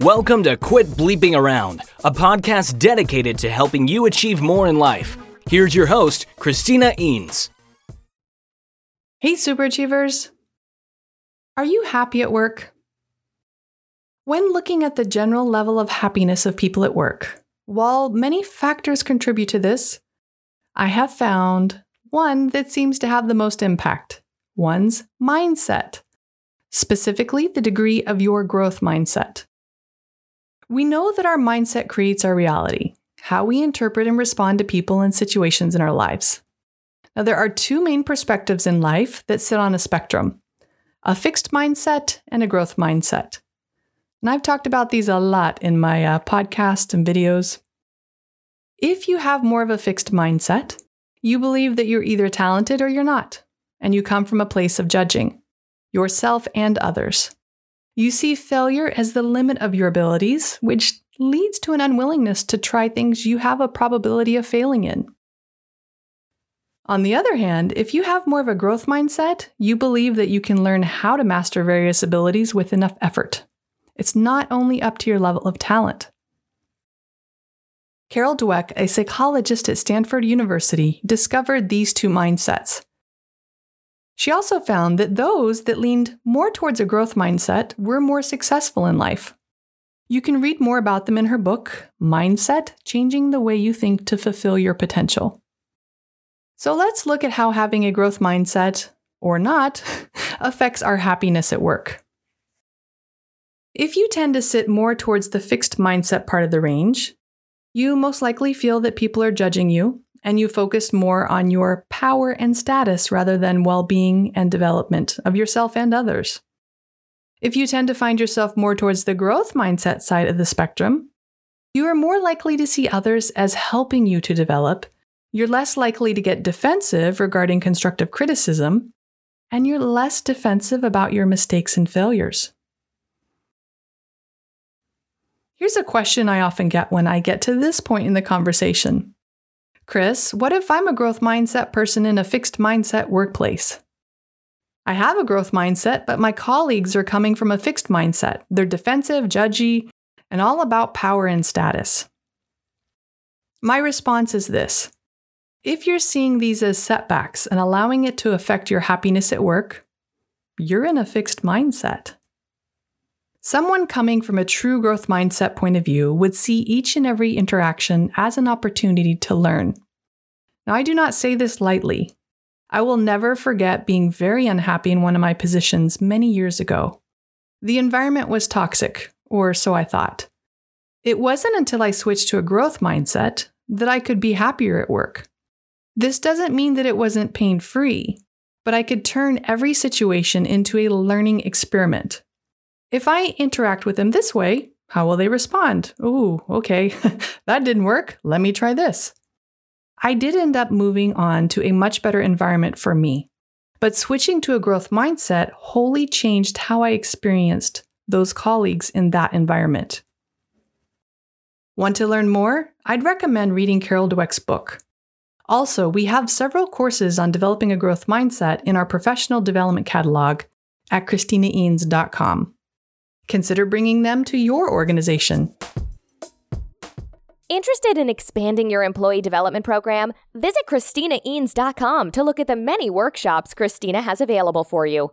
Welcome to Quit Bleeping Around, a podcast dedicated to helping you achieve more in life. Here's your host, Christina Eanes. Hey, superachievers. Are you happy at work? When looking at the general level of happiness of people at work, while many factors contribute to this, I have found one that seems to have the most impact one's mindset, specifically the degree of your growth mindset. We know that our mindset creates our reality, how we interpret and respond to people and situations in our lives. Now, there are two main perspectives in life that sit on a spectrum a fixed mindset and a growth mindset. And I've talked about these a lot in my uh, podcast and videos. If you have more of a fixed mindset, you believe that you're either talented or you're not, and you come from a place of judging yourself and others. You see failure as the limit of your abilities, which leads to an unwillingness to try things you have a probability of failing in. On the other hand, if you have more of a growth mindset, you believe that you can learn how to master various abilities with enough effort. It's not only up to your level of talent. Carol Dweck, a psychologist at Stanford University, discovered these two mindsets she also found that those that leaned more towards a growth mindset were more successful in life. You can read more about them in her book, Mindset Changing the Way You Think to Fulfill Your Potential. So let's look at how having a growth mindset, or not, affects our happiness at work. If you tend to sit more towards the fixed mindset part of the range, you most likely feel that people are judging you and you focus more on your power and status rather than well being and development of yourself and others. If you tend to find yourself more towards the growth mindset side of the spectrum, you are more likely to see others as helping you to develop, you're less likely to get defensive regarding constructive criticism, and you're less defensive about your mistakes and failures. Here's a question I often get when I get to this point in the conversation Chris, what if I'm a growth mindset person in a fixed mindset workplace? I have a growth mindset, but my colleagues are coming from a fixed mindset. They're defensive, judgy, and all about power and status. My response is this if you're seeing these as setbacks and allowing it to affect your happiness at work, you're in a fixed mindset. Someone coming from a true growth mindset point of view would see each and every interaction as an opportunity to learn. Now, I do not say this lightly. I will never forget being very unhappy in one of my positions many years ago. The environment was toxic, or so I thought. It wasn't until I switched to a growth mindset that I could be happier at work. This doesn't mean that it wasn't pain free, but I could turn every situation into a learning experiment if I interact with them this way, how will they respond? Ooh, okay, that didn't work. Let me try this. I did end up moving on to a much better environment for me, but switching to a growth mindset wholly changed how I experienced those colleagues in that environment. Want to learn more? I'd recommend reading Carol Dweck's book. Also, we have several courses on developing a growth mindset in our professional development catalog at ChristinaEanes.com. Consider bringing them to your organization. Interested in expanding your employee development program? Visit ChristinaEanes.com to look at the many workshops Christina has available for you.